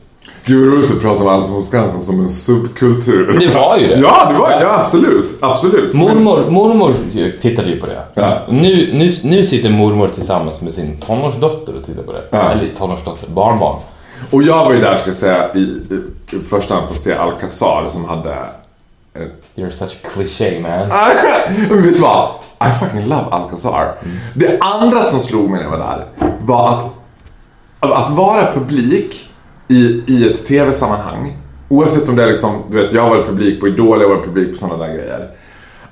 Gud vad roligt att prata om Allsång på Skansen som en subkultur. Det var ju det. Ja, det var ja absolut. Absolut. Mormor, mormor tittade ju på det. Ja. Nu, nu, nu sitter mormor tillsammans med sin tonårsdotter och tittar på det. Ja. Eller tonårsdotter, barnbarn. Och jag var ju där, ska jag säga, i, i, i första hand för att se Alcazar som hade... You're such a cliché man. Men vet du vad? I fucking love Alcazar. Det andra som slog mig när jag var där var att, att vara publik i, i ett tv-sammanhang, oavsett om det är liksom, du vet, jag var publik på Idol, jag var publik på sådana där grejer.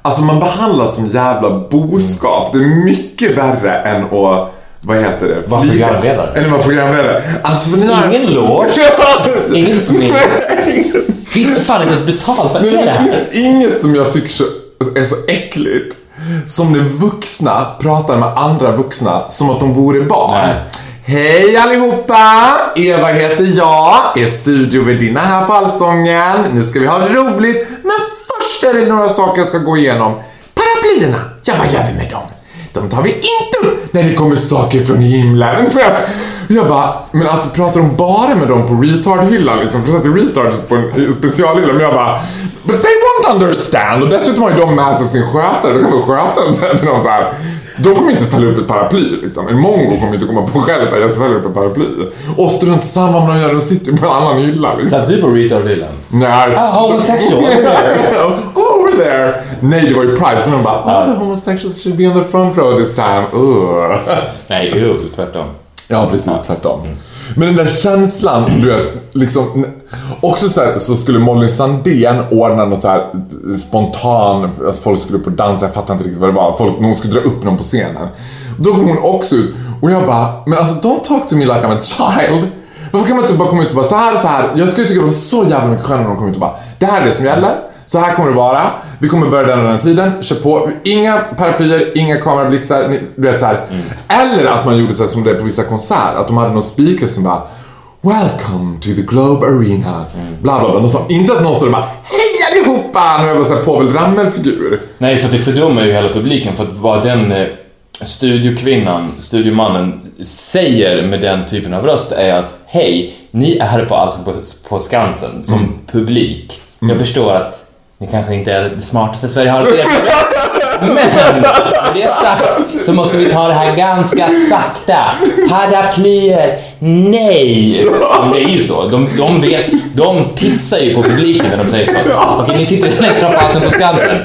Alltså man behandlas som jävla boskap. Det är mycket värre än att, vad heter det, Vara programledare. Än att vara programledare. Alltså ni har... Ingen loge. Ingen smink. Finns det fan inte ens betalt? Vad är det det finns inget som jag tycker är så äckligt som när vuxna pratar med andra vuxna som att de vore barn. Nej. Hej allihopa! Eva heter jag, är studiovärdinna här på Allsången. Nu ska vi ha roligt, men först är det några saker jag ska gå igenom. Paraplyerna, ja vad gör vi med dem? De tar vi inte upp när det kommer saker från himlen. Jag bara, men alltså pratar de bara med dem på retard-hyllan liksom? För att det är retards på en specialhylla. Men jag bara, but they won't understand. Och dessutom har ju de med sig sin skötare. Då kommer skötaren säga till dem så här. De kommer inte fälla upp ett paraply liksom. En mongo kommer inte komma på själv att jag fälla upp ett paraply. Och strunt samma vad de gör, de sitter på en annan hylla liksom. Satt du på retard-hyllan? Nej. Ah, homosexual. Over there. Nej, det var ju Pride, så de bara oh, the homosexuals should be on the front row this time. Ugh. Nej, jo, tvärtom. Ja, precis. Tvärtom. Men den där känslan, du vet, liksom... Också så, här, så skulle Molly Sandén ordna något så här spontan, att folk skulle upp och dansa, jag fattar inte riktigt vad det var. Folk, hon skulle dra upp någon på scenen. Då kom hon också ut och jag bara, men alltså don't talk to me like I'm a child. Varför kan man inte bara komma ut och bara så här, så här. Jag skulle tycka det var så jävla mycket skönare om de kom ut och bara, det här är det som gäller. Så här kommer det vara. Vi kommer börja den och den tiden. Kör på. Inga paraplyer, inga kamerablixtar. ni- Du vet så här. Eller att man gjorde så som det är på vissa konserter. Att de hade någon speaker som bara Welcome to the Globe Arena. Bla bla bla. Någon som, inte att någon står och bara Hej allihopa! Någon jävla så här Povel Ramel-figur. Nej, för att det fördummar ju hela publiken för att vad den eh, studiokvinnan, studiomannen säger med den typen av röst är att hej, ni är här på Allsång på, på Skansen som publik. Jag förstår att ni kanske inte är det smartaste Sverige har att. Men med det sagt så måste vi ta det här ganska sakta. Paraplyer, nej! Men det är ju så. De, de, vet, de pissar ju på publiken när de säger så. Okej, ni sitter längst fram på Allsång på Skansen.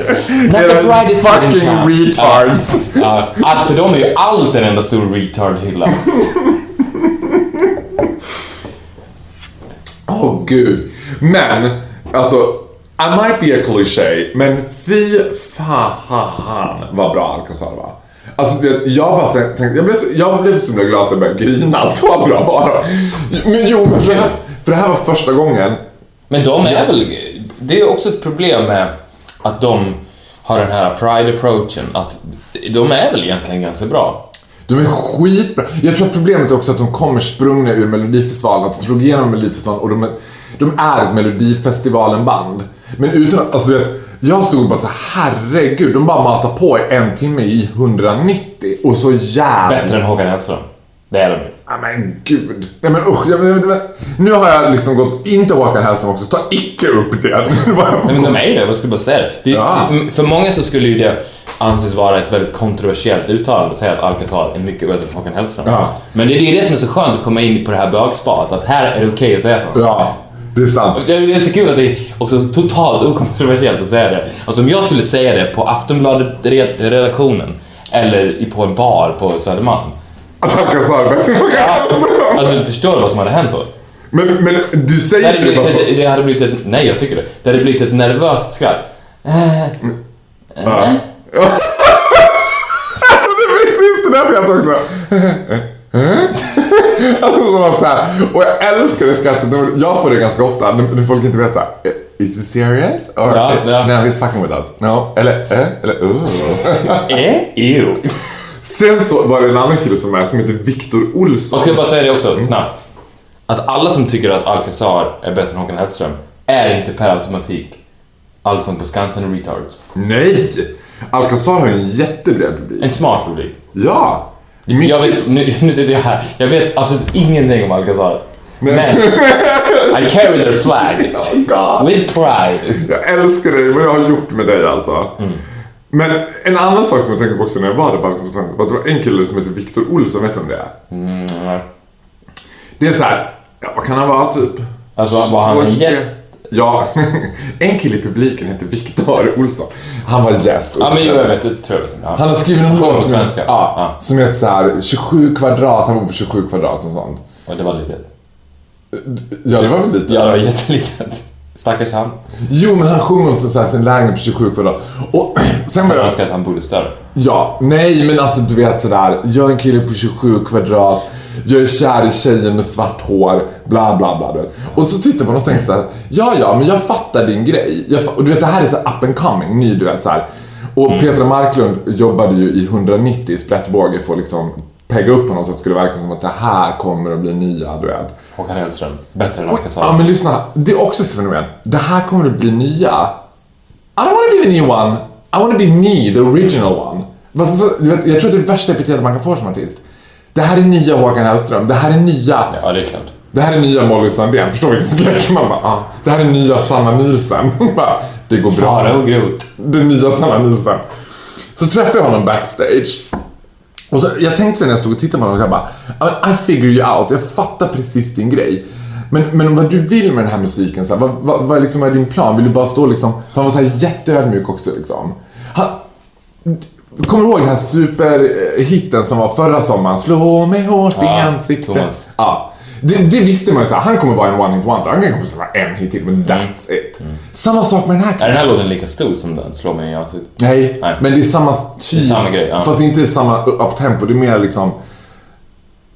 Not the is fucking retards. Ja, för dem är ju allt en enda stor retard-hylla. Åh gud. Men, alltså. I might be a cliché, men fy fan vad bra Alcazar var. Alltså det, jag bara tänkte, jag blev så, jag blev så himla glad så jag började grina. Så bra var det. Men jo, för det, här, för det här var första gången. Men de är väl... Det är också ett problem med att de har den här pride-approachen. Att de är väl egentligen ganska bra. De är skitbra. Jag tror att problemet är också att de kommer sprungna ur Melodifestivalen, att de slog igenom Melodifestivalen och de är, de är ett Melodifestivalen-band. Men utan att, alltså vet, jag stod bara så herregud, de bara matar på i en timme i 190 och så jävla... Bättre än Håkan Hellström. Det är de ju. Ja men gud. Nej men usch, jag, jag, jag, nu har jag liksom gått, inte Håkan Hellström också, ta icke upp det. Nej, men de är ju det, vad ska jag bara säga det? det Ja. För många så skulle ju det anses vara ett väldigt kontroversiellt uttalande att säga att Alcazar är mycket bättre än Håkan Hellström. Ja. Men det är det som är så skönt att komma in på det här bögspat, att här är det okej att säga så. Ja, det är sant. Det är så kul att det är också totalt okontroversiellt att säga det. Alltså om jag skulle säga det på Aftonbladet-redaktionen eller på en bar på Södermalm. Att bättre än Håkan Hellström. Alltså förstår du vad som hade hänt då? Men, men du Det säger hade inte det bara för... ett, det hade blivit ett, nej jag tycker det. Det hade blivit ett nervöst skratt. Ja. det finns internet helt också. alltså som att så här, och jag älskar det skrattet. Jag får det ganska ofta när folk inte vet så här. Is he serious? Or, Ja, ja. No, he's fucking with us. No, eller, eh, eller, uh. Eh? Ew. Sen så var det en annan kille som är som heter Viktor Olsson. Och ska jag bara säga det också, snabbt. Att alla som tycker att Alcazar är bättre än Håkan Hellström är inte per automatik Allsång på Skansen och retards. Nej! Alcazar har en jättebred publik. En smart publik. Ja! Jag Mycket- vet, nu, nu sitter jag här, jag vet absolut ingenting om Alcazar. Men- Men I carry their flag. Oh. With pride. Jag älskar dig, vad jag har gjort med dig alltså. Men en annan sak som jag tänkte på också när jag var där, bara som var att det var en kille som heter Viktor Olsson, vet du om det är? Mm, Det är så här, vad kan han vara typ? alltså var han en gäst? Ja, en kille i publiken heter Viktor Olsson. Han var gäst. Ja men jag vet, det tror jag vet. Ja. Han har skrivit en låt som, svenska. Ja, Ja. som heter så här 27 kvadrat, han bor på 27 kvadrat och sånt. Och det var litet. Ja, det var väl lite. Ja, det var jättelitet. Stackars han. Jo, men han sjunger om så här, sin lägenhet på 27 kvadrat. Och sen var jag... önskar att han bodde större. Ja, nej men alltså du vet sådär. Jag är en kille på 27 kvadrat. Jag är kär i tjejen med svart hår. Bla bla bla. Vet. Och så tittar man och tänker så här. Ja, ja, men jag fattar din grej. Jag, och du vet det här är så up and coming. Ny, du vet så här. Och Petra Marklund jobbade ju i 190 sprättbåge för att liksom pegga upp honom så att det skulle verka som att det här kommer att bli nya, du vet. Håkan Hellström. Bättre än Alcazar. ja men lyssna, det är också ett fenomen. Det här kommer att bli nya. I don't wanna be the new one. I wanna be me, the original one. Jag tror att det är det värsta epitetet man kan få som artist. Det här är nya Håkan Hellström. Det här är nya. Ja, det är klart. Det här är nya Molly Sandén. Förstår du vilken skräck? Man bara, ah, det här är nya Sanna Nielsen. bara, det går bra. Fara och Groth. Den nya Sanna Nielsen. Så träffade jag honom backstage. Och så, jag tänkte sen när jag stod och tittade på honom, jag bara, I, I figure you out, jag fattar precis din grej. Men, men vad du vill med den här musiken, så här, vad, vad, vad liksom är din plan? Vill du bara stå liksom, för han var så här jätteödmjuk också liksom. Han, kommer du ihåg den här superhitten som var förra sommaren? Slå mig hårt i ansiktet. Thomas. Ja. Det, det visste man ju såhär, han kommer vara en one hit wonder. Han att vara en hit till, men that's it. Samma sak med den här Är den här låten lika stor som den slår mig i ansiktet? Nej, Nej. men det är samma typ. Det är samma grej, ja. Fast det är inte samma uptempo. Det är mer liksom...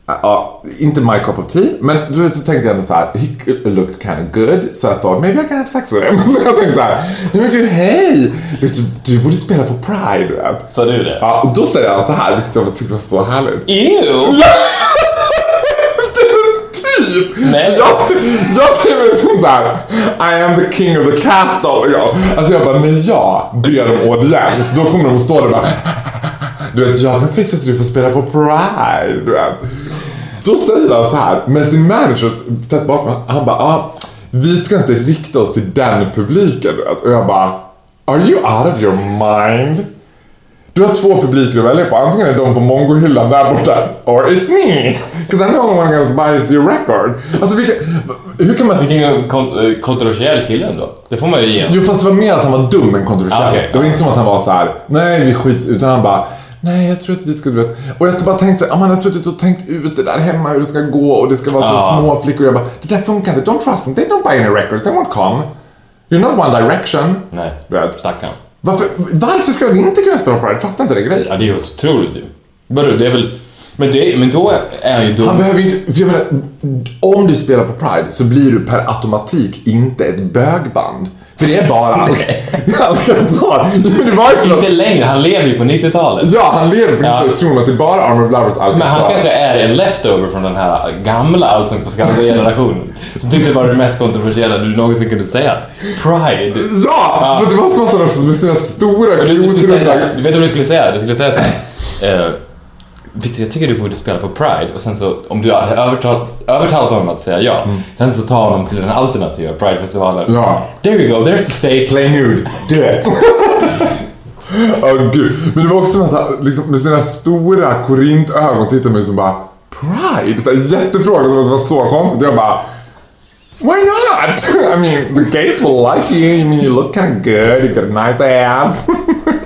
Ja, inte my cup of tea. Men du vet, så tänkte jag ändå så här. He looked kind of good. So I thought maybe I can have sex with him. Så jag tänkte så här. Nej men gud, hej! Du, du borde spela på Pride, du vet. Sa du det? Ja, och då säger han så här, vilket jag tyckte var så härligt. Ew! typ! Nej. Jag, jag ser mig som såhär, I am the king of the castle. Och jag, alltså jag bara, när jag ber om audiens, då kommer de att stå där och bara, du vet, jag kan fixa så du får spela på Pride. Du vet. Då säger han så här, med sin manager tätt bakom, han bara, ah, vi ska inte rikta oss till den publiken. Och jag bara, are you out of your mind? Du har två publiker att välja på. Antingen är de på mongohyllan där borta, or it's me. Because I'm the only one who buys your record. Alltså vilka, hur kan man... Vilken kon- eh, kontroversiell kille ändå. Det får man ju ge Jo fast det var mer att han var dum än kontroversiell. Ah, okej. Det var inte som att han var så här: nej vi skit utan han bara Nej, jag tror att vi ska, du vet. Och jag bara tänkte, om man har suttit och tänkt ut det där hemma hur det ska gå och det ska vara så Ja. små flickor. Jag bara, det där funkar inte. Don't trust them. They don't buy any records. They won't come. You're not One Direction. Nej, vet. stackarn. Varför, varför ska vi inte kunna spela på Pride? Fattar inte det grejen. Ja, det är ju otroligt ju. Vadå, det är väl... Men, det, men då är ju Han då... behöver ju inte, för jag menar, om du spelar på Pride så blir du per automatik inte ett bögband. För det är bara Alcazar. Men det var Inte att, längre, han lever ju på 90-talet. Ja, han lever på Ja. ja. tron att det är bara Armor Blavers Alcazar. Men han kanske är en leftover från den här gamla Allsång på Skansen-generationen. Som tyckte det var det mest kontroversiella du någonsin kunde säga. Pride. Ja! Ja. För det var så att han också med sina stora Du, du, klodrunda... du vet vad du skulle säga? Du skulle säga så här. Eh, Victor, jag tycker du borde spela på Pride och sen så, om du hade övertalat, övertalat honom att säga ja, sen så tar honom till den alternativa Pride-festivalen. Ja. There you go, there's the stage. Play nude. Do it. Åh gud. Men det var också att han liksom, med sina stora korintögon tittade mig som bara Pride? Så jättefråga som att det var så konstigt. Jag bara Why not? I mean, the gays will like you. I mean, you look kind of good. You got a nice ass.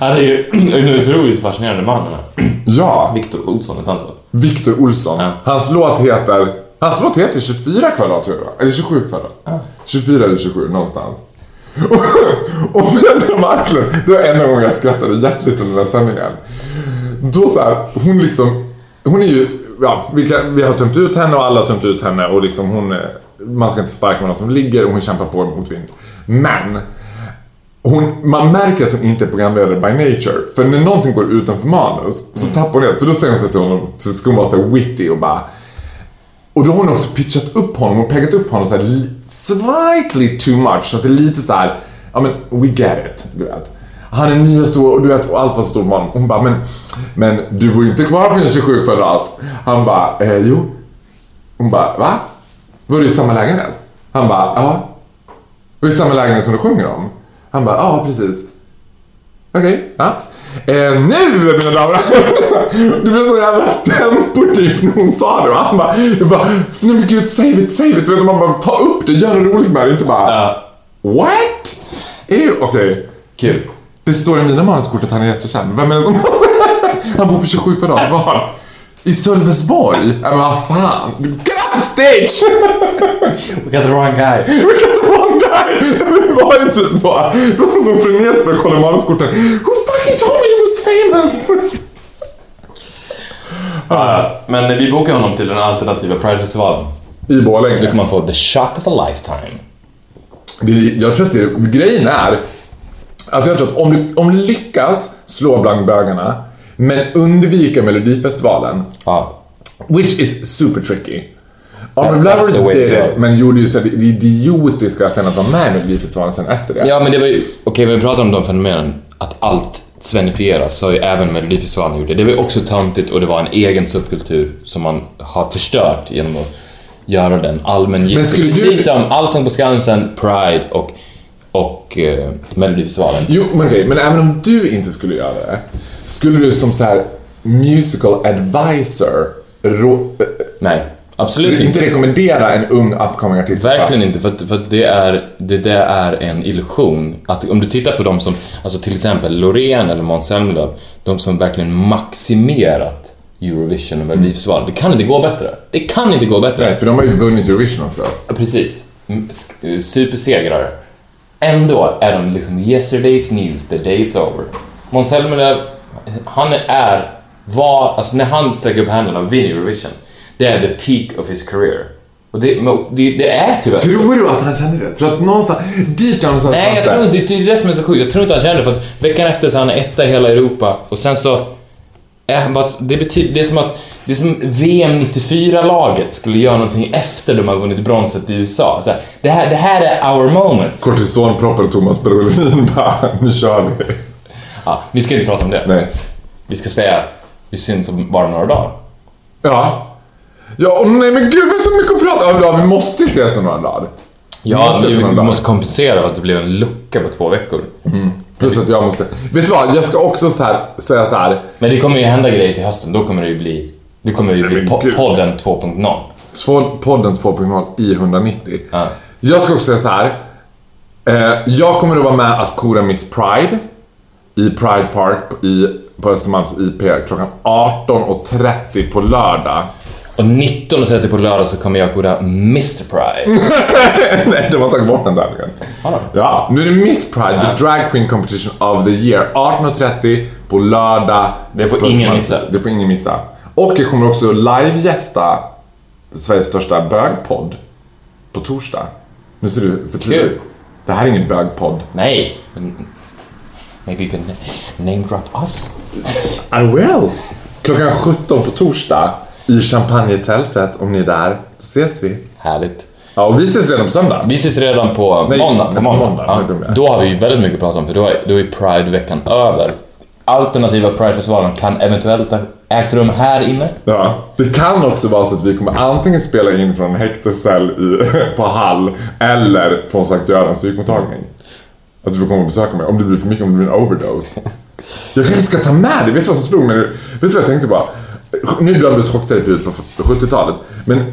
Han är ju en otroligt fascinerande man ja, Victor Olsson, hette han så? Victor Olsson. Ja. Hans låt heter Hans låt heter 24 kvadrat tror jag? Eller 27 kvadrat. 24 eller 27 någonstans. Och, Brenda Marklund, det var enda gången jag skrattade hjärtligt under den sändningen. Då så här, hon liksom, hon är ju, ja, vi, kan, vi har tömt ut henne och alla har tömt ut henne och liksom hon, är- man ska inte sparka med någon som ligger och hon kämpar på mot vind. Men, hon, man märker att hon inte är programledare by nature. För när någonting går utanför manus så tappar hon det. För då säger hon så här till honom, så ska hon vara så witty och bara och då har hon också pitchat upp honom och peggat upp honom så här li- slightly too much. Så att det är lite så här, ja men we get it, du vet. Han är ny och stor och du vet, och allt var så stort med honom. Hon bara, men, men du bor inte kvar på dina 27 kvadrat. Han bara, eh, jo. Hon bara, va? Var du i samma lägenhet? Han bara, ja. Var du i samma lägenhet som du sjunger om? Han bara, ja precis. Okej, ja. Eh, nu mina damer och. Det blev så jävla tempo typ när hon sa det. Och han bara, jag bara, nej men gud save it, save it. Man bara, ta upp det, gör något roligt med det. Inte bara, Ja, what? Okej. kul. Det står i mina manuskort att han är jättekänd. Vem är det som... han bor på 27 kvadrat, var? I Sölvesborg? Ja men vad fan. Get off the stage! We got the wrong guy. Det var ju typ så. Det var som de frenetiskt började kolla manuskorten. Who fucking told me he was famous? Ja, men vi bokar honom till den alternativa Pride-festivalen. I Borlänge. kommer man få the shock of a lifetime. Det- Jag tror att det, grejen är att jag tror att om du, om du lyckas slå bland bögarna men undvika Melodifestivalen, Ja. which is super tricky. The way to did go. it, men gjorde ju så det det idiotiska sen att vara med i Melodifestivalen sen efter det. Ja, men det var ju... Okej, vi pratar om de fenomenen. Att allt svenifieras, så har ju även Melodifestivalen gjort det. Det var ju också töntigt och det var en egen subkultur som man har förstört genom att göra den allmängiltig. Men du- Precis som Allsång på Skansen, Pride och, och eh, Melodifestivalen. Jo, men okej, men även om du inte skulle göra det, skulle du som så här musical advisor rå, äh, Nej, absolut inte inte. rekommendera en ung upcoming artist? Verkligen inte, för, att, för att det, är, det där är en illusion. Att om du tittar på de som, alltså till exempel Loreen eller Måns Zelmerlöw, de som verkligen maximerat Eurovision och Melodifestivalen. Det kan inte gå bättre. Det kan inte gå bättre. Nej, för de har ju vunnit Eurovision också. Precis. Mm, sk- Supersegrare. Ändå är de liksom yesterday's news, the day's over. Måns Zelmerlöw, han är, var, alltså när han sträcker upp händerna och vinner Eurovision, det är the peak of his career. Och det, det, det är tyvärr. Tror du att han kände det? Tror du att någonstans, down någonstans Nej, jag tror inte, det är det som är så sjukt. Jag tror inte han känner det för att veckan efter så är han etta i hela Europa och sen så det, betyder, det är som att det är som VM 94-laget skulle göra någonting efter de har vunnit bronset i USA. Så här, det, här, det här är our moment. Kortisonproppar och Thomas Brolin bara, nu kör vi. Ja, vi ska inte prata om det. Nej. Vi ska säga vi syns om bara några dagar. Ja. Ja, och nej men gud, vi har så mycket att prata om. Ja, vi måste ses om några dagar. Ja, måste vi, vi måste kompensera för att det blev en lucka på två veckor. Plus att jag måste... Vet du vad, jag ska också så här, säga så här. Men det kommer ju hända grejer till hösten. Då kommer det ju bli, det kommer ju bli po- podden 2.0. Två- Podden 2.0 i 190. Ja. Jag ska också säga så här. Eh, jag kommer att vara med att kora Miss Pride i Pride Park i, på Östermalms IP klockan 18.30 på lördag. Och 19.30 på lördag så kommer jag koda Mr Pride. Nej, de har tagit bort den tävlingen. Ja, nu är det Miss Pride, the Drag Queen Competition of the Year. 18.30 på lördag. Det får ingen missa. Det får ingen missa. Och jag kommer också live-gästa Sveriges största bögpodd på torsdag. Nu ser du förtydlig Kul. Det här är ingen bögpodd. Nej. Maybe you can name drop us. I will! Klockan 17 på torsdag i champagnetältet om ni är där. Då ses vi. Härligt. Ja, och vi ses redan på söndag. Vi ses redan på Nej, måndag. På måndag. måndag. Ja, då har vi väldigt mycket att prata om för då är, då är Pride-veckan över. Alternativa Pride-festivalen kan eventuellt ha ägt rum här inne. Ja. Det kan också vara så att vi kommer antingen spela in från en häktescell i, på Hall eller på Sankt Görans psykmottagning. Att du får komma och besöka mig om det blir för mycket, om det blir en overdose. Jag kanske ska ta med dig, vet du vad som slog mig nu? Vet du vad jag tänkte bara? Nu dömdes chockterapi ut på 70-talet, men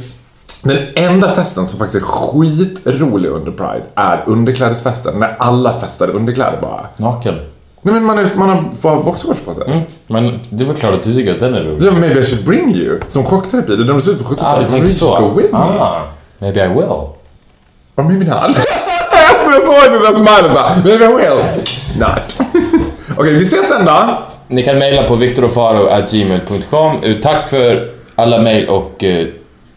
den enda festen som faktiskt är skitrolig under Pride är underklädesfesten. När alla festar underkläder bara. Naken. Nej men man, är, man har, får boxershorts på sig. Mm. Men det väl klart att du tycker att den är rolig. Ja, maybe I should bring you. Som chockterapi. Det dömdes ut på 70-talet. Ah, du tänker så? Go with me. Ah, maybe I will. Or maybe not. alltså jag såg den där smilen bara, maybe I will. Not. Okej, vi ses sen då. Ni kan mejla på viktorofaro.gmail.com. Eh, Tack för alla mejl och eh,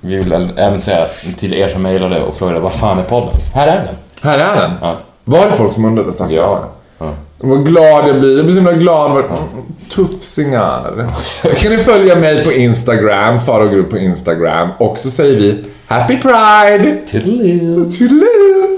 vi vill även säga till er som mejlade och frågade vad fan är podden? Här är den. Här är den. Ja. Var det folk som undrade stackare? Ja. ja. Vad glad jag blir. Jag blir så himla glad. Vad- Tuffsingar. Ska ni följa mig på Instagram, Farogrupp på Instagram. Och så säger vi Happy Pride! Toodaloo. Toodaloo!